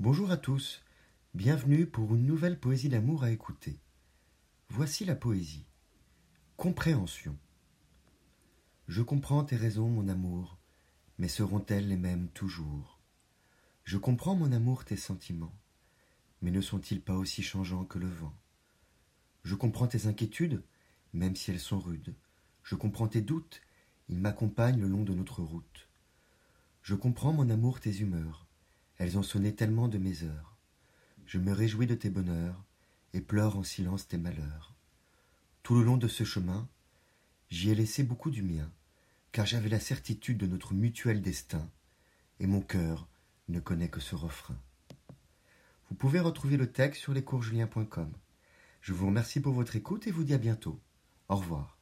Bonjour à tous, bienvenue pour une nouvelle poésie d'amour à écouter. Voici la poésie. Compréhension. Je comprends tes raisons, mon amour, mais seront-elles les mêmes toujours? Je comprends, mon amour, tes sentiments, mais ne sont-ils pas aussi changeants que le vent? Je comprends tes inquiétudes, même si elles sont rudes. Je comprends tes doutes, ils m'accompagnent le long de notre route. Je comprends, mon amour, tes humeurs, elles ont sonné tellement de mes heures. Je me réjouis de tes bonheurs et pleure en silence tes malheurs. Tout le long de ce chemin, j'y ai laissé beaucoup du mien, car j'avais la certitude de notre mutuel destin, et mon cœur ne connaît que ce refrain. Vous pouvez retrouver le texte sur lescoursjulien.com. Je vous remercie pour votre écoute et vous dis à bientôt. Au revoir.